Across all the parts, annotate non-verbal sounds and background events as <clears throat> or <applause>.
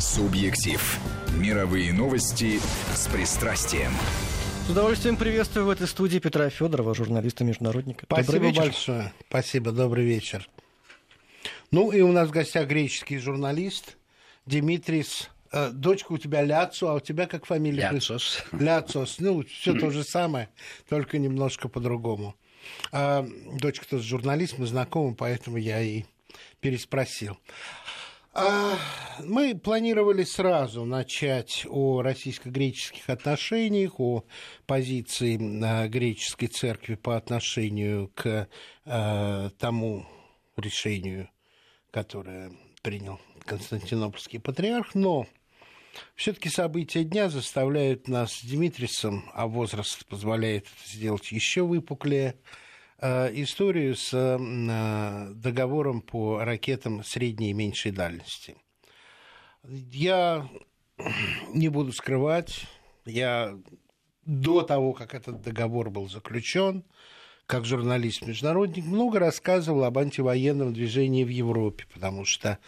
Субъектив. Мировые новости с пристрастием. С удовольствием приветствую в этой студии Петра Федорова, журналиста-международника. Спасибо большое. Спасибо, добрый вечер. Ну и у нас в гостях греческий журналист Димитрис. Э, дочка у тебя Ляцу, а у тебя как фамилия? Ляцос. Ляцос. Ну, все то же самое, только немножко по-другому. А, дочка тоже журналист, мы знакомы, поэтому я и переспросил. Мы планировали сразу начать о российско-греческих отношениях, о позиции а, греческой церкви по отношению к а, тому решению, которое принял Константинопольский патриарх, но все-таки события дня заставляют нас с Димитрисом, а возраст позволяет это сделать еще выпуклее, историю с э, договором по ракетам средней и меньшей дальности. Я не буду скрывать, я до того, как этот договор был заключен, как журналист-международник, много рассказывал об антивоенном движении в Европе, потому что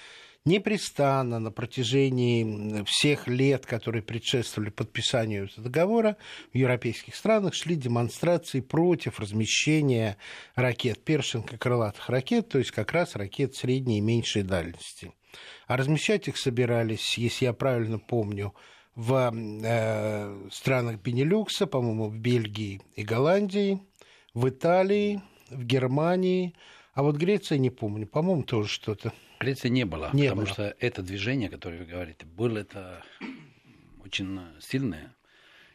непрестанно на протяжении всех лет, которые предшествовали подписанию этого договора, в европейских странах шли демонстрации против размещения ракет Першинг и крылатых ракет, то есть как раз ракет средней и меньшей дальности. А размещать их собирались, если я правильно помню, в э, странах Бенилюкса, по-моему, в Бельгии и Голландии, в Италии, в Германии, а вот Греция не помню, по-моему, тоже что-то. Греции не было, не потому было. что это движение, которое вы говорите, было это очень сильное.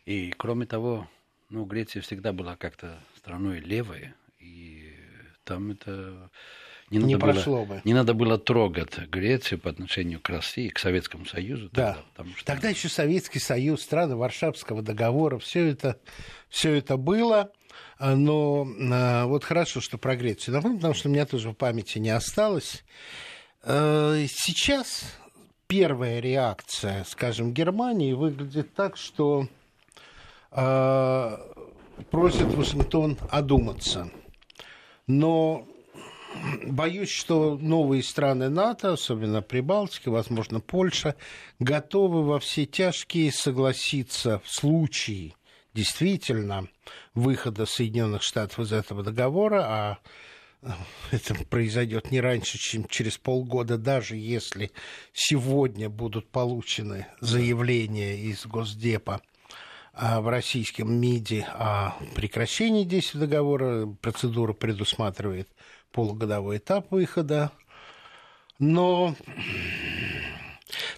И кроме того, ну, Греция всегда была как-то страной левой, и там это не, надо не прошло было, бы. Не надо было трогать Грецию по отношению к России, к Советскому Союзу. Да. Тогда, потому что... тогда еще Советский Союз, страны Варшавского договора, все это, все это было. Но а, вот хорошо, что про Грецию напомню, потому что у меня тоже в памяти не осталось. Э, сейчас первая реакция, скажем, Германии выглядит так, что э, просит Вашингтон одуматься. Но боюсь, что новые страны НАТО, особенно Прибалтика, возможно, Польша, готовы во все тяжкие согласиться в случае действительно выхода Соединенных Штатов из этого договора, а это произойдет не раньше, чем через полгода, даже если сегодня будут получены заявления из Госдепа в российском МИДе о прекращении действия договора. Процедура предусматривает полугодовой этап выхода. Но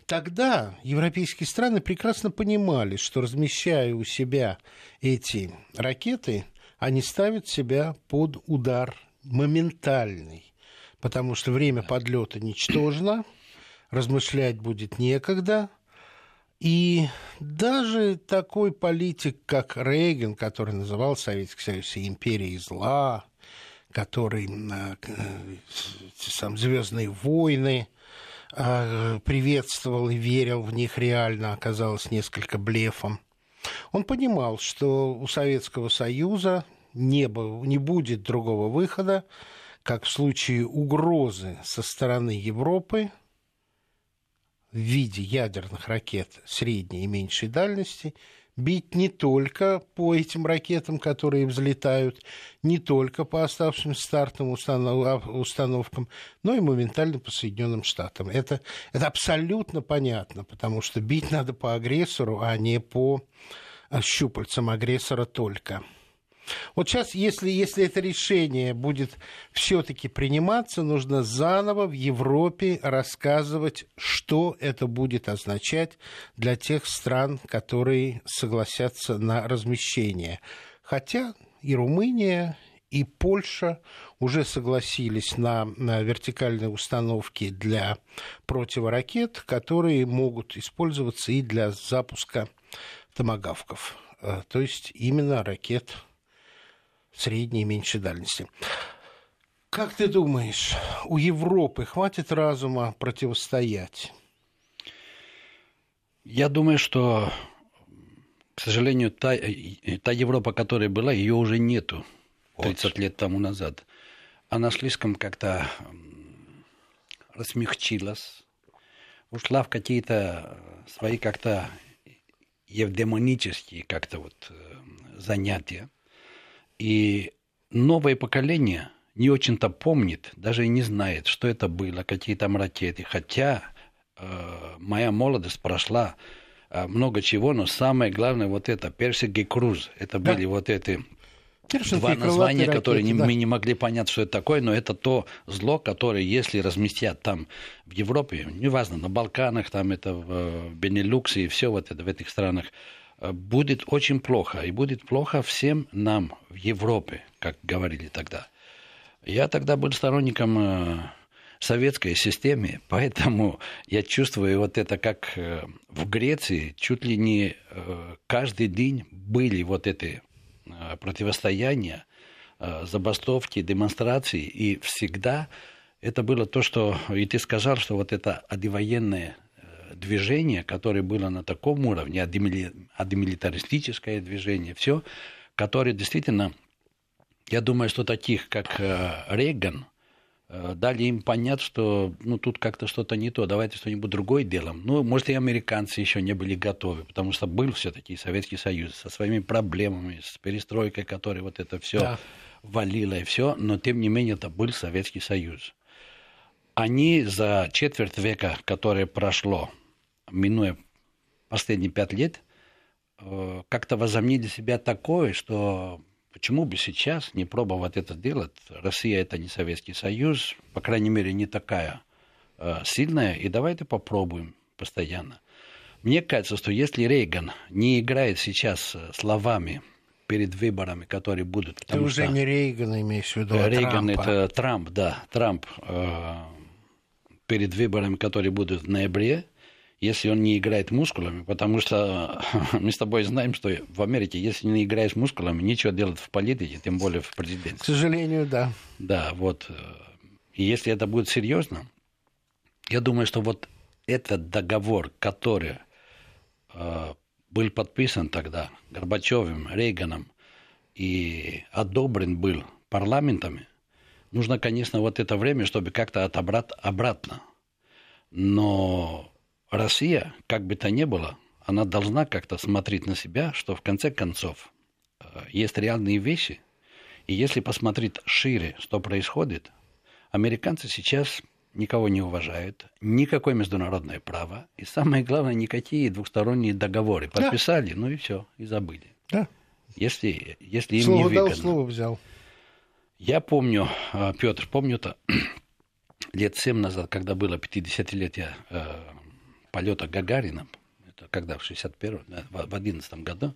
тогда европейские страны прекрасно понимали, что размещая у себя эти ракеты, они ставят себя под удар моментальный, потому что время подлета ничтожно, размышлять будет некогда. И даже такой политик, как Рейган, который называл Советский Союз империей зла, который э, сам Звездные войны э, приветствовал и верил в них реально, оказалось несколько блефом. Он понимал, что у Советского Союза не, не будет другого выхода, как в случае угрозы со стороны Европы в виде ядерных ракет средней и меньшей дальности бить не только по этим ракетам, которые взлетают, не только по оставшимся стартовым установкам, но и моментально по Соединенным Штатам. Это, это абсолютно понятно, потому что бить надо по агрессору, а не по щупальцам агрессора только. Вот сейчас, если, если это решение будет все-таки приниматься, нужно заново в Европе рассказывать, что это будет означать для тех стран, которые согласятся на размещение. Хотя и Румыния, и Польша уже согласились на, на вертикальные установки для противоракет, которые могут использоваться и для запуска томогавков. Э, то есть именно ракет средней и меньшей дальности. Как ты думаешь, у Европы хватит разума противостоять? Я думаю, что, к сожалению, та, та Европа, которая была, ее уже нету 30 вот. лет тому назад. Она слишком как-то размягчилась. ушла в какие-то свои как-то евдемонические как-то вот э, занятия. И новое поколение не очень-то помнит, даже и не знает, что это было, какие там ракеты. Хотя э, моя молодость прошла э, много чего, но самое главное вот это Персик и Круз. Это Да. были вот эти Першинские два названия, ракеты, которые не- да. мы не могли понять, что это такое, но это то зло, которое, если разместят там в Европе, неважно, на Балканах, там это в э, Бенелюксе и все вот это в этих странах, будет очень плохо. И будет плохо всем нам в Европе, как говорили тогда. Я тогда был сторонником э, советской системы, <laughs> поэтому я чувствую вот это, как э, в Греции чуть ли не э, каждый день были вот эти э, противостояния, э, забастовки, демонстрации, и всегда это было то, что, и ты сказал, что вот это антивоенное э, движение, которое было на таком уровне, адмили- адмилитаристическое движение, все, которое действительно я думаю, что таких, как э, Рейган, э, дали им понять, что ну, тут как-то что-то не то, давайте что-нибудь другое делаем. Ну, может, и американцы еще не были готовы, потому что был все-таки Советский Союз со своими проблемами, с перестройкой, которая вот это все Да. валила и все, но тем не менее это был Советский Союз. Они за четверть века, которое прошло, минуя последние пять лет, э, как-то возомнили себя такое, что почему бы сейчас не пробовать это делать? Россия это не Советский Союз, по крайней мере, не такая э, сильная, и давайте попробуем постоянно. Мне кажется, что если Рейган не играет сейчас э, словами перед выборами, которые будут, Ты уже что не Рейгана имеешь в виду, а Рейган Трампа. это Трамп, да, Трамп э, перед выборами, которые будут в ноябре, если он не играет мускулами, потому что <laughs> мы с тобой знаем, что в Америке, если не играешь мускулами, нечего делать в политике, тем более в К президенте. сожалению, да. Да, вот. И если это будет серьезно, я думаю, что вот этот договор, который э, был подписан тогда Горбачевым, Рейганом и одобрен был парламентами, нужно, конечно, вот это время, чтобы как-то отобрать обратно. Но Россия, как бы то ни было, она должна как-то смотреть на себя, что в конце концов э, есть реальные вещи, и если посмотреть шире, что происходит, американцы сейчас никого не уважают, никакое международное право, и самое главное, никакие двухсторонние договоры. Да. Подписали, ну и все, и забыли. Да. Если, если им Слово не дал, выгодно. слово взял. Я помню, Петр, помню-то <clears throat> лет семь назад, когда было 50-летие э, полета Гагарина, это когда, в 61-м, да, в 11 году,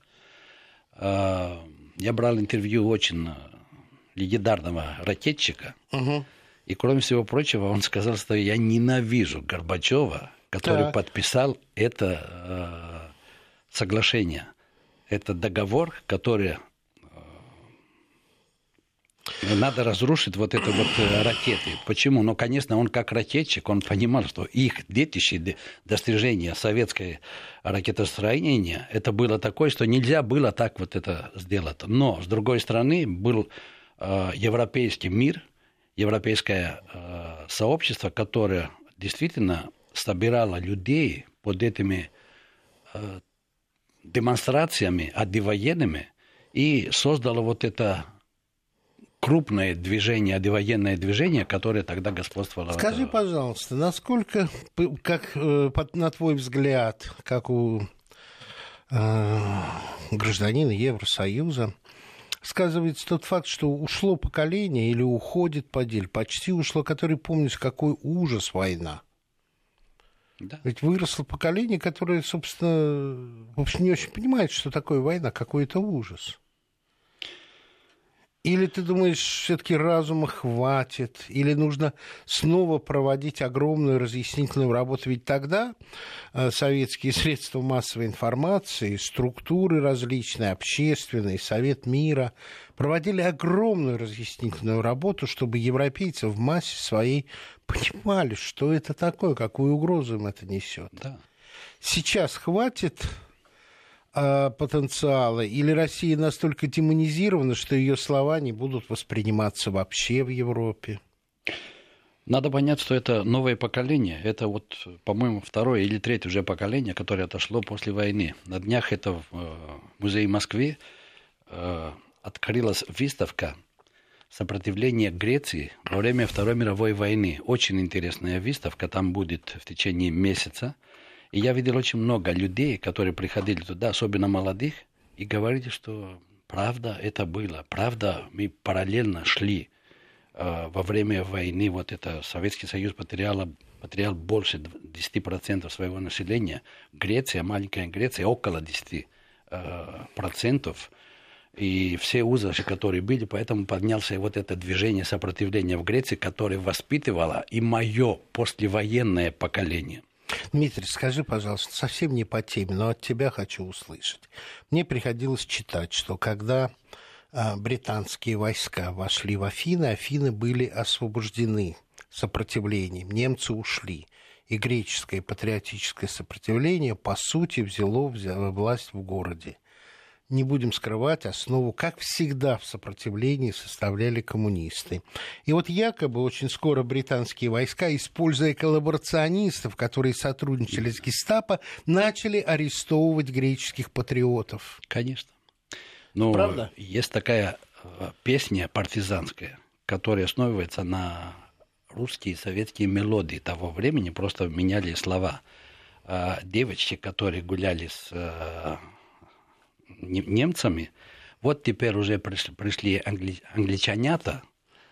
э, я брал интервью очень э, легендарного ракетчика, Мгм. и, кроме всего прочего, он сказал, что я ненавижу Горбачева, который Так. подписал это э, соглашение, это договор, который надо разрушить вот это вот э, ракеты. Почему? Ну, конечно, он как ракетчик, он понимал, что их детище, де- достижение советской ракетостроения, это было такое, что нельзя было так вот это сделать. Но, с другой стороны, был э, европейский мир, европейское э, сообщество, которое действительно собирало людей под этими э, демонстрациями антивоенными и создало вот это крупное движение, антивоенное движение, которое тогда господствовало. Скажи, пожалуйста, насколько, как э, на твой взгляд, как у э, гражданина Евросоюза, сказывается тот факт, что ушло поколение или уходит подель, почти ушло, который помнит, какой ужас война. Да. Ведь выросло поколение, которое, собственно, в общем, не очень понимает, что такое война, какой это ужас. Или ты думаешь, все-таки разума хватит, или нужно снова проводить огромную разъяснительную работу? Ведь тогда э, советские <laughs> средства массовой информации, структуры различные, общественные, Совет мира, проводили огромную разъяснительную работу, чтобы европейцы в массе своей понимали, что это такое, какую угрозу им это несет. Да. Сейчас хватит потенциала, или Россия настолько демонизирована, что ее слова не будут восприниматься вообще в Европе? Надо понять, что это новое поколение. Это вот, по-моему, второе или третье уже поколение, которое отошло после войны. На днях это в э, музее Москвы э, открылась выставка сопротивление Греции во время Второй мировой войны. Очень интересная выставка, там будет в течение месяца. И я видел очень много людей, которые приходили туда, особенно молодых, и говорили, что правда это было, правда мы параллельно шли э, во время войны, вот это Советский Союз потерял, потерял больше 10% своего населения, Греция, маленькая Греция, около 10%. Э, процентов и все узы, которые были, поэтому поднялся вот это движение сопротивления в Греции, которое воспитывало и мое послевоенное поколение. Дмитрий, скажи, пожалуйста, совсем не по теме, но от тебя хочу услышать. Мне приходилось читать, что когда а, британские войска вошли в Афины, Афины были освобождены сопротивлением, немцы ушли. И греческое патриотическое сопротивление, по сути, взяло власть в городе не будем скрывать, основу, как всегда, в сопротивлении составляли коммунисты. И вот якобы очень скоро британские войска, используя коллаборационистов, которые сотрудничали с гестапо, начали арестовывать греческих патриотов. Конечно. Ну, Правда? Есть такая э, песня партизанская, которая основывается на русские и советские мелодии того времени, просто меняли слова. А девочки, которые гуляли с э, немцами. Вот теперь уже пришли, пришли англи, англичанята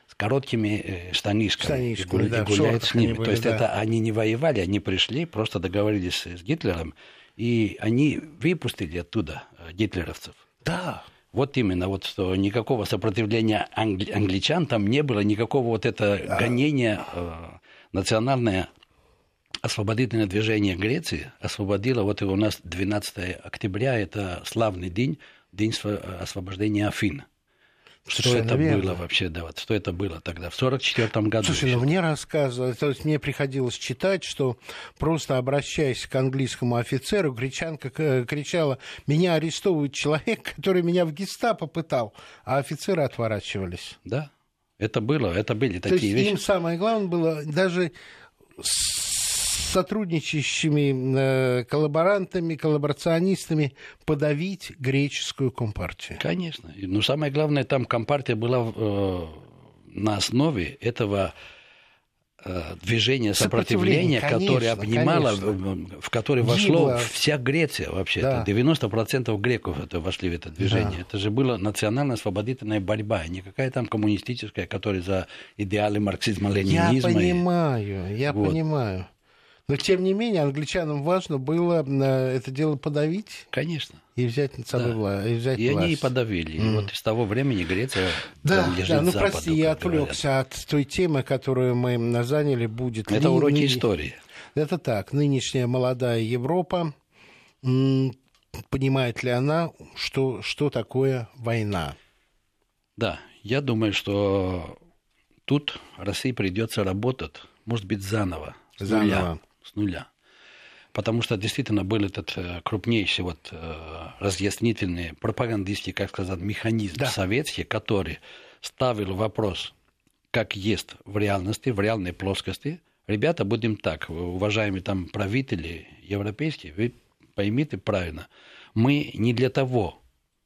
с короткими э, штанишками, штанишками и, да, и гуляют с ними. Были, То есть да. это они не воевали, они пришли, просто договорились с Гитлером, и они выпустили оттуда э, гитлеровцев. Да. Вот именно, вот что никакого сопротивления англи- англичан там не было, никакого вот это да. гонения э, национальное освободительное движение Греции освободило, вот и у нас 12 октября, это славный день, день освобождения Афин. Что это верно. было вообще, да, вот что это было тогда, в 1944 году? Слушай, ну мне рассказывали, то есть мне приходилось читать, что просто обращаясь к английскому офицеру, гречанка кричала, меня арестовывает человек, который меня в гестапо пытал, а офицеры отворачивались. Да, это было, это были то такие есть вещи. им самое главное было даже сотрудничающими э, коллаборантами, коллаборационистами подавить греческую компартию. Конечно. Но самое главное, там компартия была э, на основе этого э, движения сопротивления, конечно, которое обнимало, конечно. в которое вошло Гибло. вся Греция вообще. Да. 90% греков это вошли в это движение. Да. Это же была национально-освободительная борьба, не какая там коммунистическая, которая за идеалы марксизма-ленинизма. Я понимаю, я вот. понимаю. Но, тем не менее, англичанам важно было э, это дело подавить. Конечно. И взять над собой да. власть. И, взять и власть. они и подавили. Mm. И вот с того времени Греция да, да, ну Западу, прости, я отвлекся от той темы, которую мы заняли. Будет это ли, уроки ныне... истории. Это так. Нынешняя молодая Европа понимает ли она, что, что такое война? Да, я думаю, что тут России придется работать, может быть, заново. Заново с нуля. Потому что действительно был этот э, крупнейший вот, э, разъяснительный пропагандистский, как сказать, механизм да. советский, который ставил вопрос, как есть в реальности, в реальной плоскости. Ребята, будем так, уважаемые там правители европейские, вы поймите правильно, мы не для того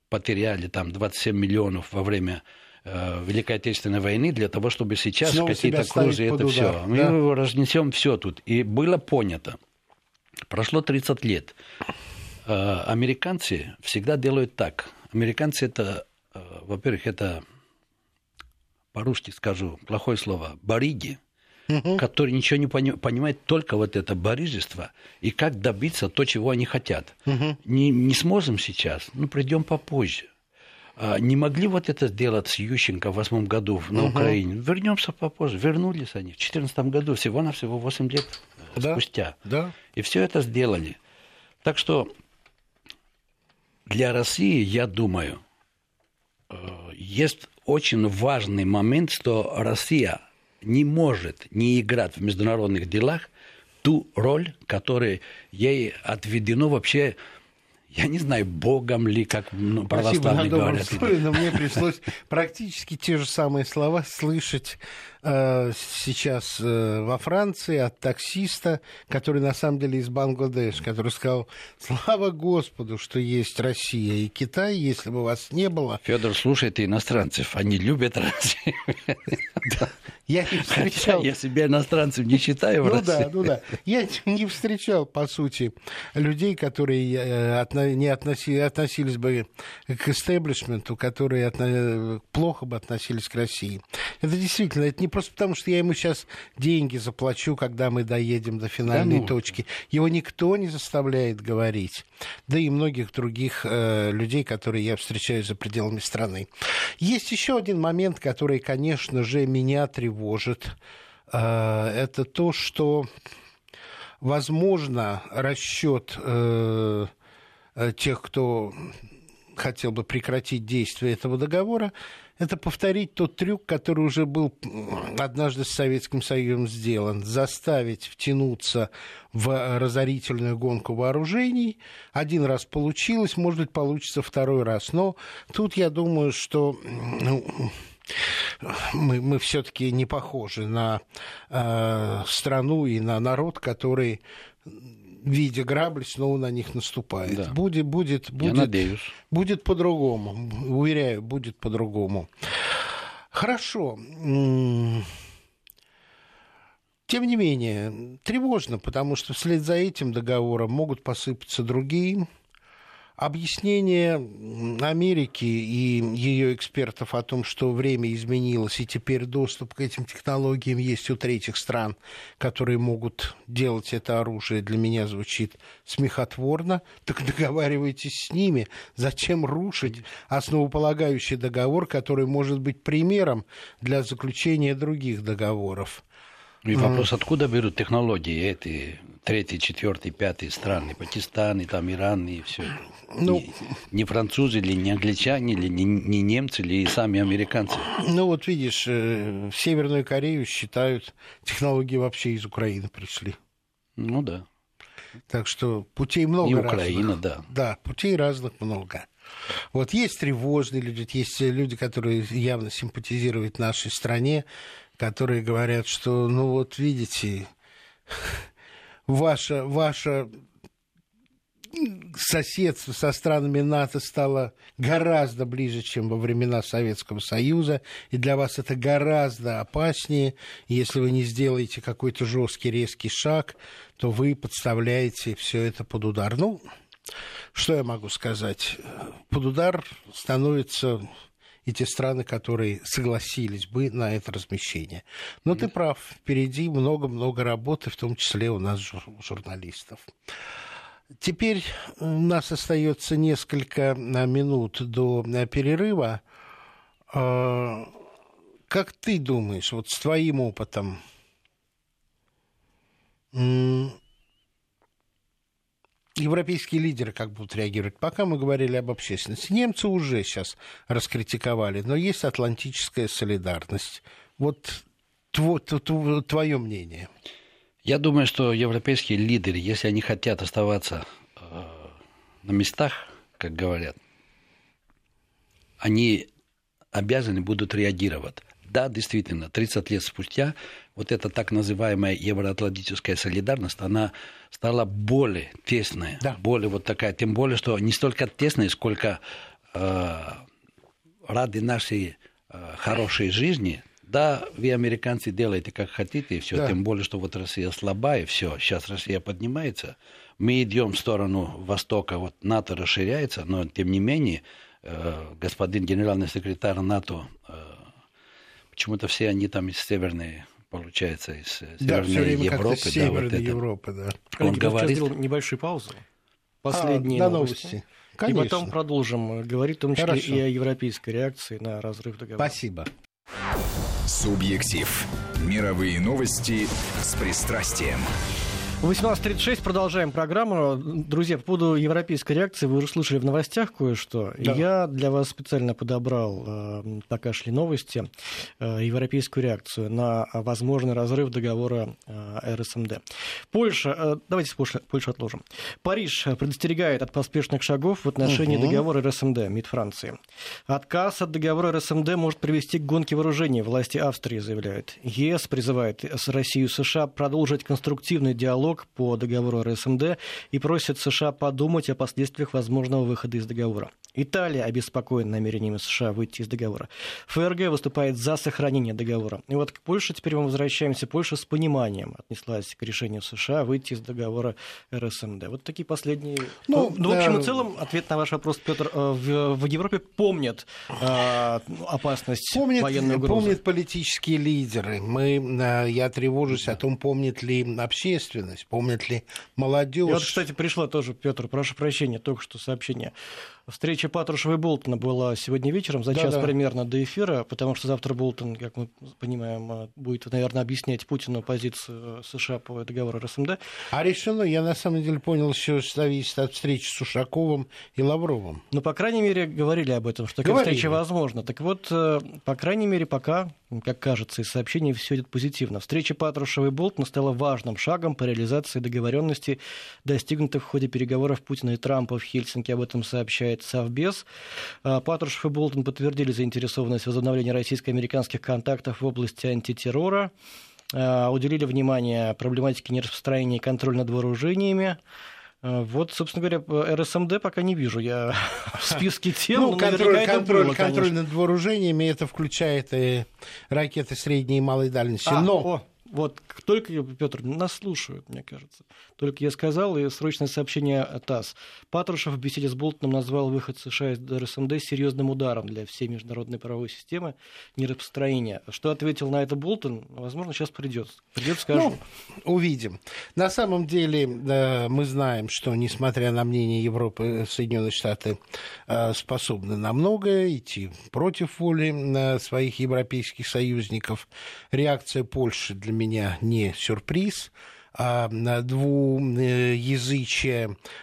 потеряли там 27 миллионов во время э, Великой Отечественной войны для того, чтобы сейчас какие-то крузы, это все. Мы да? разнесем все тут. И было понято. Прошло 30 лет. Э, американцы всегда делают так. Американцы это, э, во-первых, это по-русски скажу плохое слово, бариги, угу. которые ничего не пони- понимают, только вот это барижество и как добиться то, чего они хотят. Угу. Не, не сможем сейчас, ну, придем попозже. А не могли вот это сделать с Ющенко в восьмом году на угу. Украине? Вернемся попозже. Вернулись они в 2014 году, всего-навсего 8 лет да, спустя. Да. И все это сделали. Так что для России, я думаю, э, есть очень важный момент, что Россия не может не играть в международных делах ту роль, которая ей отведено вообще я не знаю, Богом ли, как ну, православные Спасибо говорят. Слове, но мне пришлось <laughs> практически те же самые слова слышать э, сейчас э, во Франции от таксиста, который на самом деле из Бангладеш, который сказал, слава Господу, что есть Россия и Китай, если бы вас не было. Федор слушает иностранцев, они любят Россию. <laughs> Я не встречал... Я себя иностранцем не считаю Ну да, ну да. Я не встречал, по сути, людей, которые э, не относи- относились бы к истеблишменту, которые отно- плохо бы относились к России. Это действительно, это не просто потому, что я ему сейчас деньги заплачу, когда мы доедем до финальной Да ну. точки. Его никто не заставляет говорить. Да и многих других э, людей, которые я встречаю за пределами страны. Есть еще один момент, который, конечно же, меня тревожит. Э, это то, что возможно, расчет э, тех, кто хотел бы прекратить действие этого договора, это повторить тот трюк, который уже был однажды с Советским Союзом сделан. Заставить втянуться в разорительную гонку вооружений. Один раз получилось, может быть, получится второй раз. Но тут я думаю, что ну, мы, мы все-таки не похожи на э, страну и на народ, который, видя грабли, снова на них наступает. Да. Будет, будет, Я будет, надеюсь. будет по-другому. Уверяю, будет по-другому. Хорошо. Тем не менее, тревожно, потому что вслед за этим договором могут посыпаться другие. Объяснение Америки и ее экспертов о том, что время изменилось, и теперь доступ к этим технологиям есть у третьих стран, которые могут делать это оружие, для меня звучит смехотворно. Так <laughs> договаривайтесь с ними. Зачем рушить основополагающий договор, который может быть примером для заключения других договоров? И вопрос, откуда берут технологии эти третий, четвертый, пятый страны, Пакистан, и там Иран, и все. Ну- не, не французы или не англичане, или не, не немцы, или сами американцы. Ну вот видишь, э, в Северную Корею считают, технологии вообще из Украины пришли. Ну да. Так что путей много И разных. Украина, да. Да, путей разных много. Вот есть тревожные люди, есть люди, которые явно симпатизируют нашей стране, которые говорят, что, ну вот видите, ваше, ваше соседство со странами НАТО стало гораздо ближе, чем во времена Советского Союза, и для вас это гораздо опаснее. Если вы не сделаете какой-то жесткий, резкий шаг, то вы подставляете все это под удар. Ну, что я могу сказать? Под удар становятся и те страны, которые согласились бы на это размещение. Но ты прав, впереди много-много работы, в том числе у нас, жур- журналистов. Теперь у нас остается несколько а, минут до а, перерыва. А, Как ты думаешь, вот с твоим опытом, европейские лидеры как будут реагировать? Пока мы говорили об общественности. Немцы уже сейчас раскритиковали, но есть атлантическая солидарность. Вот твое мнение. Я думаю, что европейские лидеры, если они хотят оставаться э, на местах, как говорят, они обязаны будут реагировать. Да, действительно, 30 лет спустя вот эта так называемая евроатлантическая солидарность, она стала более тесная, Да. более вот такая, тем более, что не столько тесная, сколько э, ради нашей э, хорошей жизни, да, вы, американцы, делаете как хотите, и все, Да. тем более, что вот Россия слабая, все, сейчас Россия поднимается, мы идем в сторону Востока, вот НАТО расширяется, но тем не менее, э, господин генеральный секретарь НАТО, э, почему-то все они там из северной, получается, из э, Да, Северной все время Европы. да, Северной вот это. Европы, да. Коллеги, говорит- мы сейчас сделаем небольшую паузу. Последние А, да, новости. новости. И Конечно. потом продолжим говорить, в том числе Хорошо. и о европейской реакции на разрыв договора. Спасибо. Субъектив. Мировые новости с пристрастием. 18.36, продолжаем программу. Друзья, по поводу европейской реакции, вы уже слышали в новостях кое-что. Да. Я для вас специально подобрал, э, пока шли новости, э, европейскую реакцию на возможный разрыв договора э, РСМД. Польша, э, давайте Польшу, Польшу отложим. Париж предостерегает от поспешных шагов в отношении угу. договора РСМД, МИД Франции. Отказ от договора РСМД может привести к гонке вооружений, власти Австрии заявляют. ЕС призывает Россию и США продолжить конструктивный диалог диалог по договору РСМД и просит США подумать о последствиях возможного выхода из договора. Италия обеспокоена намерениями США выйти из договора. ФРГ выступает за сохранение договора. И вот к Польше теперь мы возвращаемся. Польша с пониманием отнеслась к решению США выйти из договора РСМД. Вот такие последние... Ну, ну в общем и целом, ответ на ваш вопрос, Петр, э, в, в Европе помнят э, опасность помнят, военной угрозы. Помнят политические лидеры. Мы, э, я тревожусь о том, помнит ли общественность, помнит ли молодежь. И вот, кстати, пришла тоже, Петр, прошу прощения, только что сообщение Встреча Патрушева и Болтона была сегодня вечером, за час да, примерно до эфира, потому что завтра Болтон, как мы понимаем, будет, наверное, объяснять Путину позицию США по договору РСМД. А решено, я на самом деле понял, все зависит от встречи с Ушаковым и Лавровым. Ну, по крайней мере, говорили об этом, что такая встреча возможна. Так вот, э, по крайней мере, пока, как кажется, из сообщений все идет позитивно. Встреча Патрушева и Болтона стала важным шагом по реализации договоренности, достигнутых в ходе переговоров Путина и Трампа в Хельсинки. Об этом сообщает сообщает Совбез. А, Патрушев и Болтон подтвердили заинтересованность в возобновлении российско-американских контактов в области антитеррора а, уделили внимание проблематике нераспространения и контроля над вооружениями. А, вот, собственно говоря, РСМД пока не вижу я <laughs> в списке тем. Ну, контроль, контроль, было, контроль над вооружениями, это включает и ракеты средней и малой дальности. А, Но... О, вот только, Петр, нас слушают, мне кажется. Только я сказал, и срочное сообщение ТАСС. Патрушев в беседе с Болтоном назвал выход США из РСМД серьезным ударом для всей международной правовой системы нераспространения. Что ответил на это Болтон, возможно, сейчас придет. Придет, скажу. Ну, увидим. На самом деле да, мы знаем, что, несмотря на мнение Европы, Соединенные Штаты э, способны на многое, идти против воли э, своих европейских союзников. Реакция Польши для меня меня не сюрприз. А двуязычие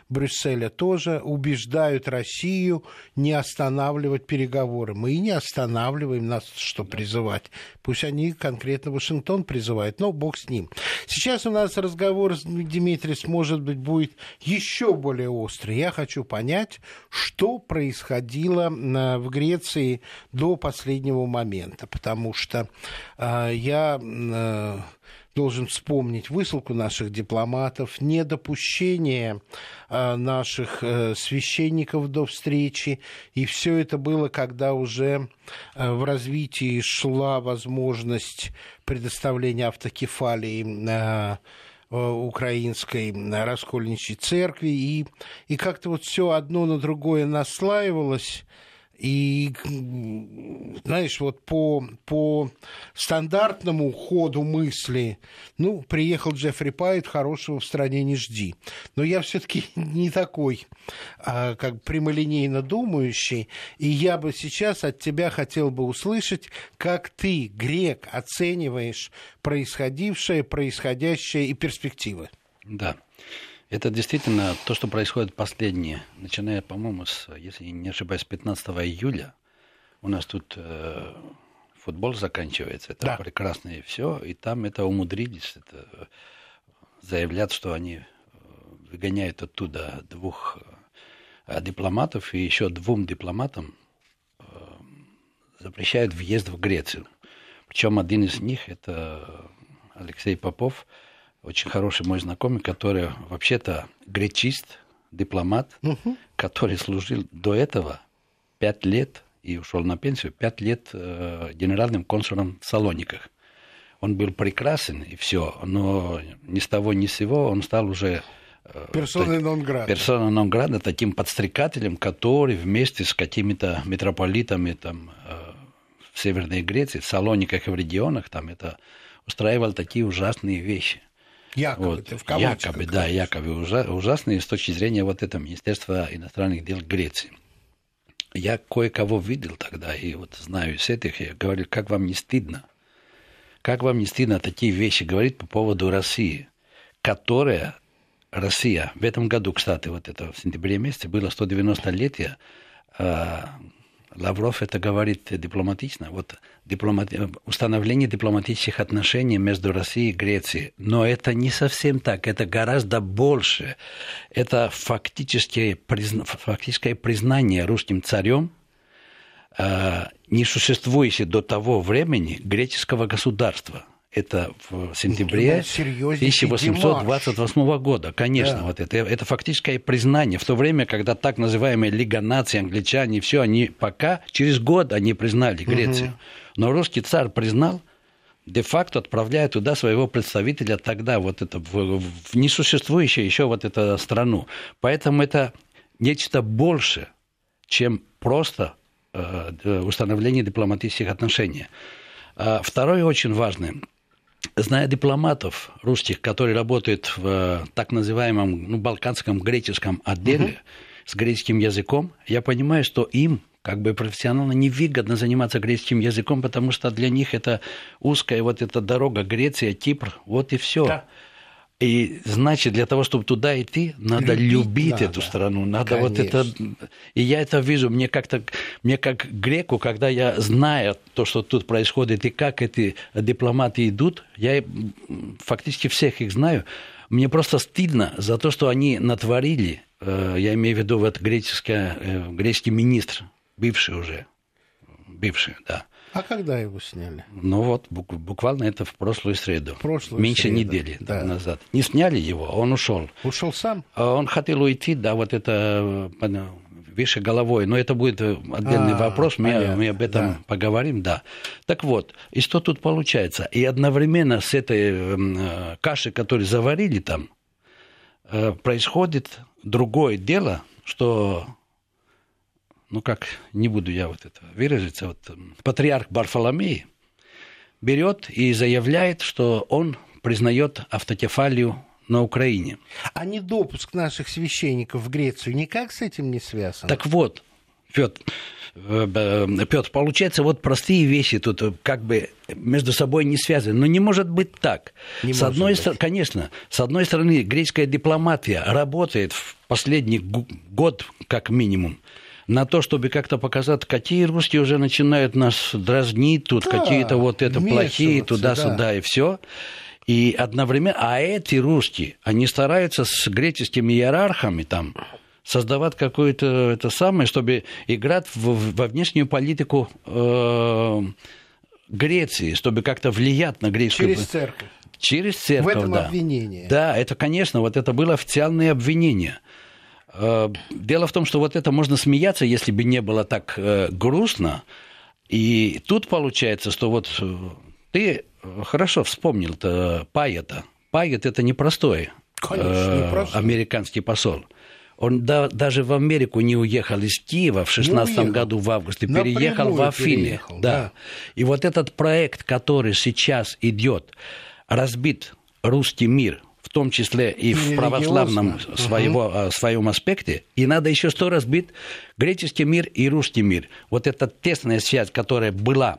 Брюсселя тоже убеждают Россию не останавливать переговоры. Мы и не останавливаем нас, что призывать. Пусть они конкретно Вашингтон призывают, но бог с ним. Сейчас у нас разговор с Дмитрием, может быть, будет еще более острый. Я хочу понять, что происходило в Греции до последнего момента, потому что э, я э, должен вспомнить высылку наших дипломатов, недопущение а, наших э, священников до встречи. И все это было, когда уже э, в развитии шла возможность предоставления автокефалии э, украинской раскольничьей церкви, и, и как-то вот все одно на другое наслаивалось, и, знаешь, вот по, по стандартному ходу мысли, ну, приехал Джеффри Пайт, хорошего в стране не жди. Но я все таки <laughs> не такой, а, как прямолинейно думающий, и я бы сейчас от тебя хотел бы услышать, как ты, грек, оцениваешь происходившее, происходящее и перспективы. Да. Это действительно то, что происходит последнее, начиная, по-моему, с, если не ошибаюсь, 15 июля. У нас тут э, футбол заканчивается, это да. прекрасно и все, и там это умудрились, это, заявлять, что они э, выгоняют оттуда двух э, дипломатов, и еще двум дипломатам э, запрещают въезд в Грецию. Причем один из них, это Алексей Попов, очень хороший мой знакомый, который вообще-то гречист, дипломат, угу. который служил до этого пять лет и ушел на пенсию, пять лет э, генеральным консулом в Салониках. Он был прекрасен и все, но ни с того ни с сего он стал уже э, Персона нон-града. Персона нон-града, таким подстрекателем, который вместе с какими-то митрополитами там, э, в Северной Греции, в Салониках и в регионах, там это устраивал такие ужасные вещи. Якобы, вот, ты в Якобы, да, якобы ужасные с точки зрения вот этого Министерства иностранных дел Греции. Я кое-кого видел тогда, и вот знаю из этих, я говорю, как вам не стыдно? Как вам не стыдно такие вещи говорить по поводу России? которая Россия в этом году, кстати, вот это в сентябре месяце было 190-летие Лавров это говорит дипломатично. Вот дипломати... установление дипломатических отношений между Россией и Грецией. Но это не совсем так. Это гораздо больше. Это фактическое, призна... фактическое признание русским царем э, несуществующего до того времени греческого государства это в сентябре 1828 года. Конечно, да. вот это, это фактическое признание. В то время, когда так называемые Лига наций, англичане, все, они пока, через год они признали Грецию. Угу. Но русский царь признал, де-факто отправляя туда своего представителя тогда, вот это, в, в несуществующую еще вот эту страну. Поэтому это нечто больше, чем просто э, установление дипломатических отношений. А второе очень важное – зная дипломатов русских, которые работают в э, так называемом ну, балканском греческом отделе угу. с греческим языком, я понимаю, что им как бы профессионально невыгодно заниматься греческим языком, потому что для них это узкая вот эта дорога Греция, Кипр, вот и все. Да. И значит, для того, чтобы туда идти, надо любить, любить надо. эту страну, надо Конечно. вот это. И я это вижу, мне как-то, мне как греку, когда я знаю то, что тут происходит и как эти дипломаты идут, я фактически всех их знаю. Мне просто стыдно за то, что они натворили. Э, я имею в виду вот греческий, э, греческий министр, бывший уже, бывший, да а когда его сняли? Ну вот, буквально это в прошлую среду. Прошлую Меньше среду. недели да. назад. Не сняли его, он ушел. Ушел сам? А он хотел уйти, да, вот это э, выше головой. Но это будет отдельный а, вопрос, мы, мы об этом да. поговорим, да. Так вот, и что тут получается? И одновременно с этой э, кашей, которую заварили там, э, происходит другое дело, что ну как, не буду я вот это выразиться, вот патриарх Барфоломей берет и заявляет, что он признает автокефалию на Украине. А недопуск наших священников в Грецию никак с этим не связан? Так вот, Петр, э, Петр, получается, вот простые вещи тут как бы между собой не связаны. Но не может быть так. Не с одной стороны, конечно, с одной стороны, греческая дипломатия работает в последний год как минимум на то, чтобы как-то показать, какие русские уже начинают нас дразнить, тут да, какие-то вот это плохие, туда-сюда да. и все. И одновременно, а эти русские, они стараются с греческими иерархами там создавать какое-то это самое, чтобы играть в, во внешнюю политику э, Греции, чтобы как-то влиять на греческую... Через церковь. Через церковь, В этом да. обвинение. Да, это, конечно, вот это было официальное обвинение. Э, дело в том, что вот это можно смеяться, если бы не было так э, грустно. И тут получается, что вот э, ты хорошо вспомнил-то Пайета. Пайет – это непростой Конечно, непростой. американский посол. Он да, даже в Америку не уехал из Киева в 16 году в августе, переехал в Афины. Переехал, да. да. И вот этот проект, который сейчас идет, разбит русский мир – в том числе и в православном своего, угу. своем аспекте. И надо еще сто раз бить греческий мир и русский мир. Вот эта тесная связь, которая была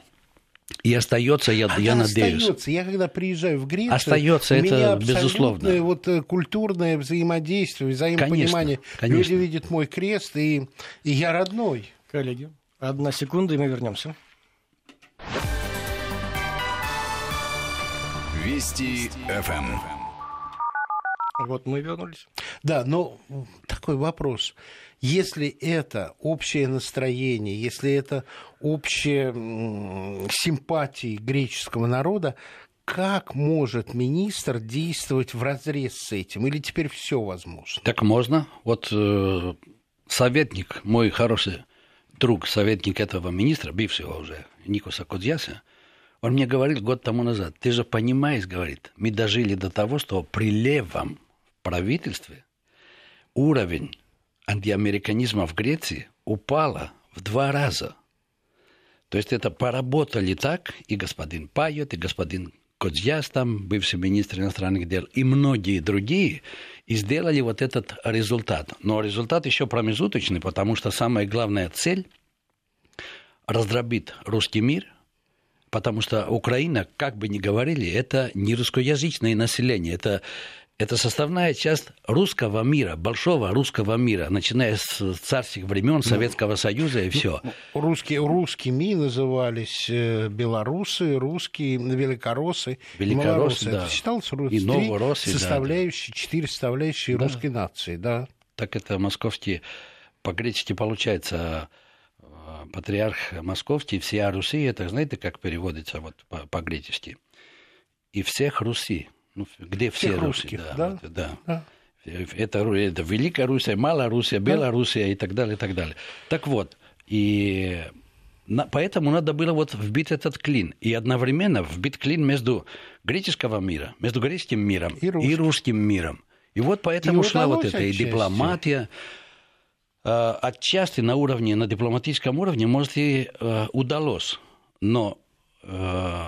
и остается, я, я надеюсь. Остается. Я когда приезжаю в Грецию, остается это безусловно. Вот э, культурное взаимодействие, взаимопонимание. Конечно, конечно. Люди видят мой крест, и, и я родной. Коллеги, одна секунда, и мы вернемся. Вести ФМ. Вот мы вернулись. Да, но такой вопрос. Если это общее настроение, если это общее симпатии греческого народа, как может министр действовать в разрез с этим? Или теперь все возможно? Так можно. Вот э, советник, мой хороший друг, советник этого министра, бывшего уже, Никоса Кодьяса, он мне говорил год тому назад, ты же понимаешь, говорит, мы дожили до того, что при левом правительстве уровень антиамериканизма в Греции упала в два раза. То есть это поработали так и господин Пайот, и господин Кодзьяс, там, бывший министр иностранных дел, и многие другие, и сделали вот этот результат. Но результат еще промежуточный, потому что самая главная цель – раздробить русский мир – потому что Украина, как бы ни говорили, это не русскоязычное население, это это составная часть русского мира, большого русского мира, начиная с царских времен Советского Союза и все. Ну, русские, русскими назывались э, белорусы, русские, великороссы, великороссы да. Это считалось и новороссы, составляющие, да, да. четыре составляющие да. русской нации, да. Так это московские, по-гречески получается патриарх московский, вся Руси, это знаете, как переводится вот по-гречески? И всех Руси. Ну, где все Всех русских, да? Да? Да. да. Это, это Великая Руссия, Малая Руссия, Белоруссия и так далее, и так далее. Так вот, и на, поэтому надо было вот вбить этот клин. И одновременно вбить клин между греческого мира, между греческим миром и, и русским миром. И вот поэтому и шла вот эта и дипломатия. Э, отчасти на уровне, на дипломатическом уровне, может, и э, удалось. Но э,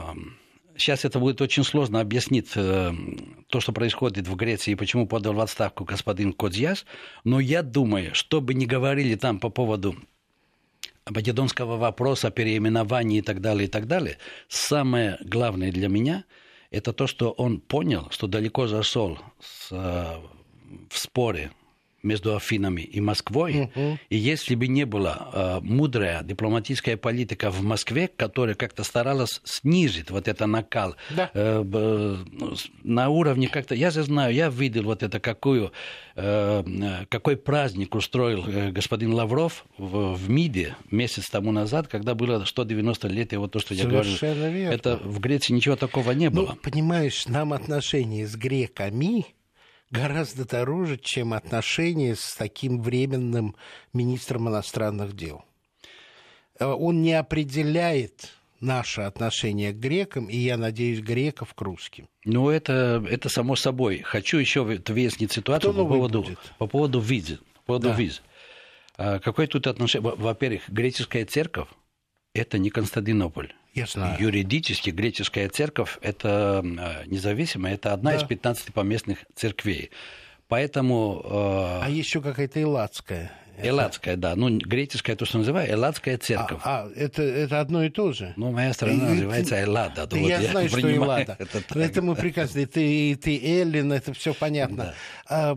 сейчас это будет очень сложно объяснить э, то, что происходит в Греции и почему подал в отставку господин Кодзьяс. Но я думаю, что бы ни говорили там по поводу македонского вопроса, переименования и так далее, и так далее, самое главное для меня – это то, что он понял, что далеко зашел с, э, в споре между Афинами и Москвой. Uh-huh. И если бы не была э, мудрая дипломатическая политика в Москве, которая как-то старалась снизить вот это накал да. э, э, на уровне как-то... Я же знаю, я видел вот это, какую, э, какой праздник устроил э, господин Лавров в, в МИДе месяц тому назад, когда было 190 лет, и вот то, что Совершенно я говорю. Верно. Это в Греции ничего такого не ну, было. Ну, понимаешь, нам отношения с греками гораздо дороже, чем отношения с таким временным министром иностранных дел. Э, он не определяет наше отношение к грекам, и, я надеюсь, греков к русским. Ну, это, это само собой. Хочу еще выяснить ситуацию по поводу, по поводу визы. По поводу да. виз. А, какое тут отношение? Во-первых, греческая церковь – это не Константинополь. Я знаю. Юридически греческая церковь – это э, независимая, это одна да. из 15 поместных церквей. Поэтому... Э... А еще какая-то элладская. Элладская, да. Ну, греческая, то, что называю, Элладская церковь. А, а это, это одно и то же? Ну, моя страна и, называется Эллада. Да вот я, я знаю, что Эллада. <laughs> Это, это мы прекрасно. Ты, ты Эллин, это все понятно. Да. А,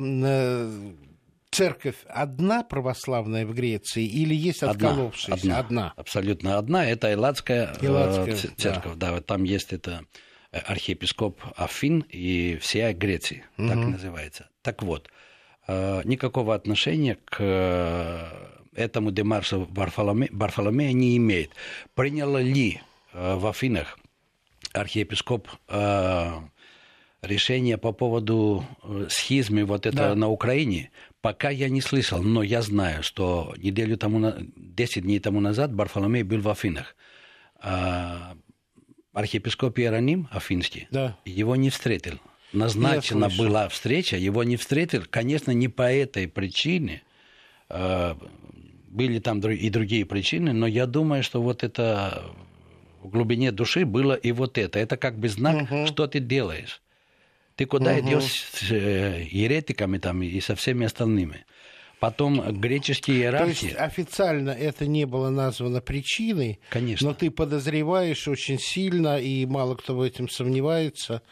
церковь одна православная в Греции или есть отколовшаяся? Одна, одна. Абсолютно одна. Это Элладская, э, Элладская церковь. Да. да, там есть это э, архиепископ Афин и вся Греции, угу. так называется. Так вот, э, никакого отношения к этому демаршу Варфоломе, Варфоломея не имеет. Принял ли в Афинах архиепископ решение по поводу схизмы вот это да. на Украине, Пока я не слышал, но я знаю, что неделю тому, 10 дней тому назад Барфоломей был в Афинах. А, архиепископ Иероним Афинский да. его не встретил. Назначена была встреча, его не встретил. Конечно, не по этой причине. А, были там и другие причины, но я думаю, что вот это в глубине души было и вот это. Это как бы знак, угу. что ты делаешь. Ты куда угу. идешь с э, еретиками там и со всеми остальными? Потом греческие иерархи. То есть официально это не было названо причиной, Конечно. но ты подозреваешь очень сильно, и мало кто в этом сомневается,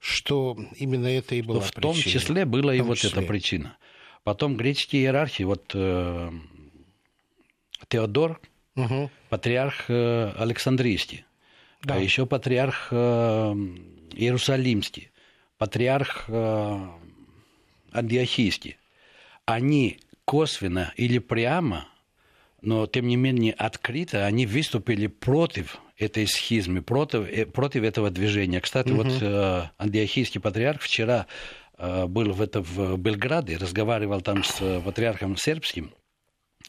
что именно это и причина. В том числе была и вот числе. эта причина. Потом греческие иерархи, вот э, Теодор, угу. патриарх э, Александрийский, да. а еще патриарх э, Иерусалимский патриарх э, Антиохийский, они косвенно или прямо, но тем не менее открыто, они выступили против этой схизмы, против, э, против этого движения. Кстати, угу. вот э, Антиохийский патриарх вчера э, был в, это, в Белграде, разговаривал там с э, патриархом сербским,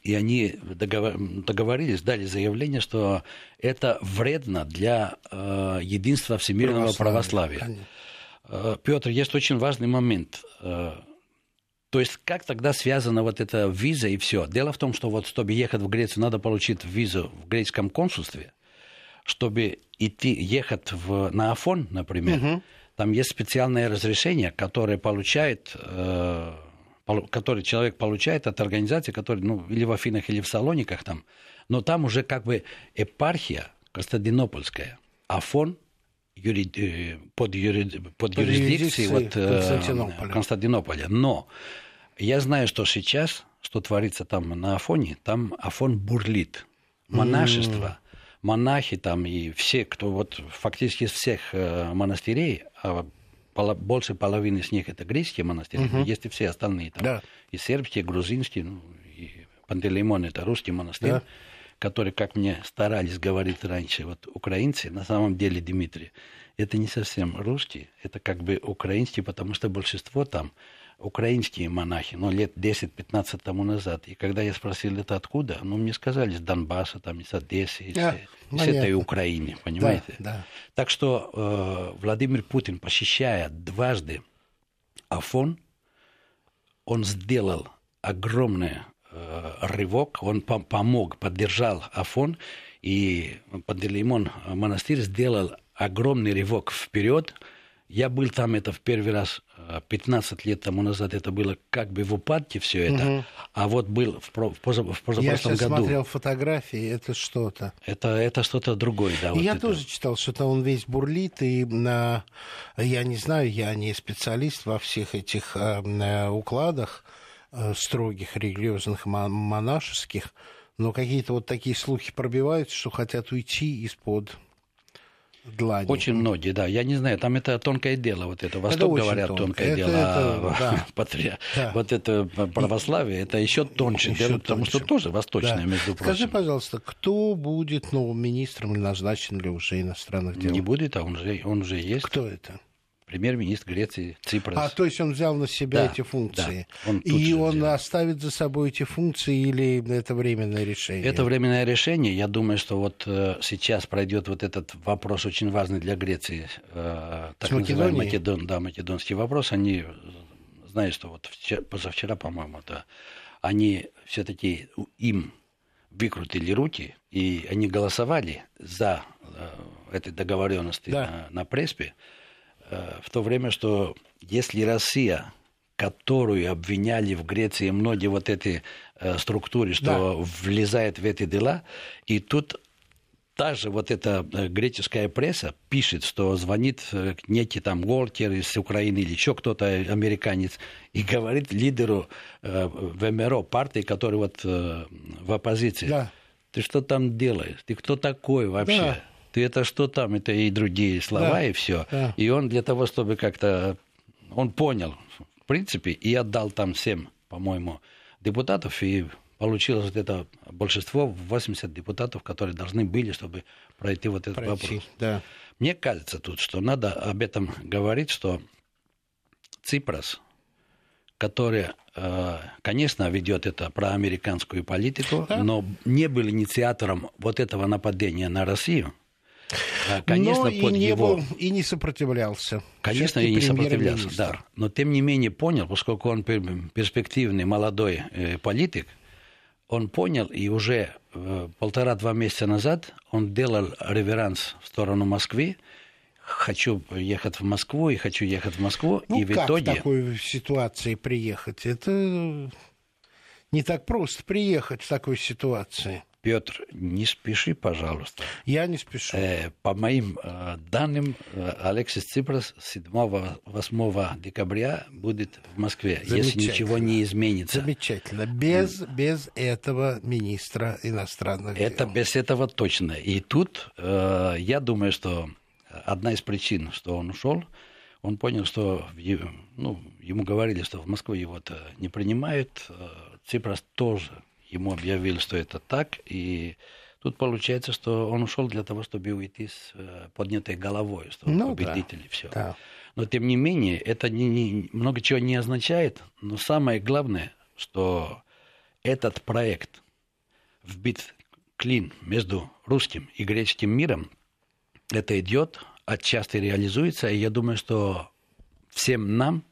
и они договорились, дали заявление, что это вредно для э, единства всемирного православия. православия. Петр, есть очень важный момент. Э, то есть как тогда связана вот эта виза и все? Дело в том, что вот чтобы ехать в Грецию, надо получить визу в греческом консульстве. Чтобы идти, ехать в, на Афон, например, угу. там есть специальное разрешение, которое получает, э, который человек получает от организации, которая, ну, или в Афинах, или в Салониках там. Но там уже как бы епархия Константинопольская. Афон юри... Э, под, юри... под юрисдикцией вот, Константинополя. Константинополя. Но я знаю, что сейчас, что творится там на Афоне, там Афон бурлит. Монашество, mm. монахи там и все, кто вот фактически из всех монастырей, а больше половины из них это греческие монастыри, угу. есть и все остальные там. Да. И сербские, и грузинские, ну, и Пантелеймон это русский монастырь, да. Который, как мне старались говорить раньше, вот украинцы, на самом деле, Дмитрий, это не совсем русский, это как бы украинский, потому что большинство там украинские монахи, но лет 10-15 тому назад. И когда я спросил, это откуда, ну, мне сказали, с Донбасса, там, из Одессы, из, да, из этой Украины, понимаете? Да, да. Так что э, Владимир Путин, посещая дважды Афон, он сделал огромный э, рывок, он пом- помог, поддержал Афон, и Пантелеймон монастырь сделал огромный рывок вперед. Я был там это в первый раз 15 лет тому назад это было как бы в упадке все это, угу. а вот был в, в, поза, в позапрошлом я году. смотрел фотографии, это что-то. Это, это что-то другое, да. Вот я это. тоже читал, что-то он весь бурлит, и на, я не знаю, я не специалист во всех этих э, укладах э, строгих, религиозных, монашеских, но какие-то вот такие слухи пробиваются, что хотят уйти из-под длани. Очень многие, да. Я не знаю, там это тонкое дело, вот это. Восток это говорят тонко. тонкое это, дело, это, а да. <laughs> патри... да. вот это православие, это еще тоньше еще дело, потому что тоже восточное, да. между прочим. Скажи, пожалуйста, кто будет новым министром или назначен ли уже иностранных дел? Не будет, а он уже, он уже есть. Кто это? Премьер-министр Греции Ципрас. А, то есть он взял на себя да, эти функции. Да, он и он сделал. оставит за собой эти функции или это временное решение? Это временное решение. Я думаю, что вот э, сейчас пройдет вот этот вопрос очень важный для Греции. Э, так называемый Македон, да, македонский вопрос. Они знают, что вот вчера, позавчера, по-моему, да, они все-таки им выкрутили руки, и они голосовали за э, этой договоренности да. на, на преспе. Э, в то время, что если Россия, которую обвиняли в Греции многие вот эти э, структуры, что да. влезает в эти дела, и тут та же вот эта э, греческая пресса пишет, что звонит некий там Уолкер из Украины или еще кто-то, американец, и говорит лидеру э, ВМРО, партии, который вот э, в оппозиции, да. ты что там делаешь? Ты кто такой вообще? Да ты это что там, это и другие слова, да, и все. Да. И он для того, чтобы как-то, он понял, в принципе, и отдал там всем, по-моему, депутатов, и получилось вот это большинство, 80 депутатов, которые должны были, чтобы пройти вот этот Пройти, вопрос. Да. Мне кажется тут, что надо об этом говорить, что Ципрас, который, э, конечно, ведет это проамериканскую политику, да? но не был инициатором вот этого нападения на Россию, Конечно, Но под и не его... Был, и не сопротивлялся. Конечно, и не сопротивлялся, да. Но тем не менее понял, поскольку он перспективный молодой э, политик, он понял, и уже э, полтора-два месяца назад он делал реверанс в сторону Москвы, хочу ехать в Москву и хочу ехать в Москву, ну, и в как итоге... в такой ситуации приехать? Это не так просто приехать в такой ситуации. Петр, не спеши, пожалуйста. Я не спешу. Э, по моим э, данным, э, Алексис Ципрас 7-8 декабря будет в Москве, если ничего не изменится. Замечательно. Без, без этого министра иностранных дел. Это без этого точно. И тут я думаю, что одна из причин, что он ушел, он понял, что ну, ему говорили, что в Москве его-то не принимают. Ципрас тоже ему объявили, что это так, и тут получается, что он ушел для того, чтобы уйти с э, поднятой головой, что он ну, победитель да. и все. Да. Но тем не менее, это не, не, много чего не означает, но самое главное, что этот проект вбит клин между русским и греческим миром, это идет, отчасти реализуется, и я думаю, что всем нам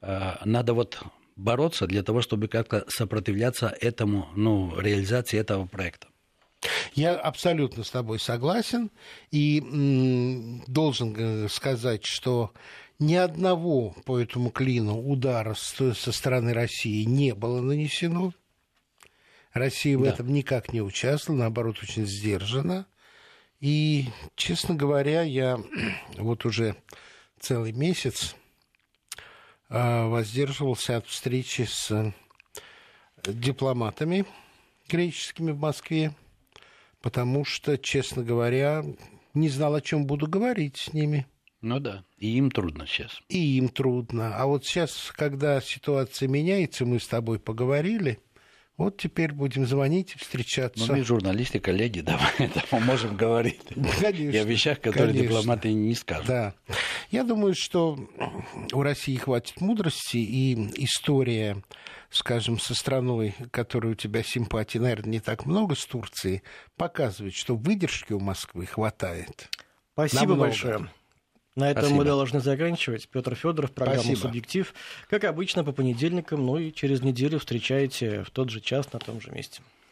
э, надо вот бороться для того, чтобы как-то сопротивляться этому, ну, реализации этого проекта. Я абсолютно с тобой согласен и м, должен э, сказать, что ни одного по этому клину удара со стороны России не было нанесено. Россия в да. этом никак не участвовала, наоборот, очень сдержана. И, честно говоря, я <clears throat> вот уже целый месяц воздерживался от встречи с дипломатами греческими в Москве, потому что, честно говоря, не знал, о чем буду говорить с ними. Ну да, и им трудно сейчас. И им трудно. А вот сейчас, когда ситуация меняется, мы с тобой поговорили, вот теперь будем звонить и встречаться. Но мы журналисты, коллеги, <laughs> давай это мы можем говорить. <laughs> Конечно, и о вещах, которые конечно. дипломаты не скажут. Да. Я думаю, что у России хватит мудрости, и история, скажем, со страной, которой у тебя симпатии, наверное, не так много, с Турцией, показывает, что выдержки у Москвы хватает. Спасибо Намного. большое. На этом Спасибо. мы должны заканчивать. Петр Федоров, программа Спасибо. «Субъектив». Как обычно, по понедельникам, ну и через неделю встречаете в тот же час на том же месте.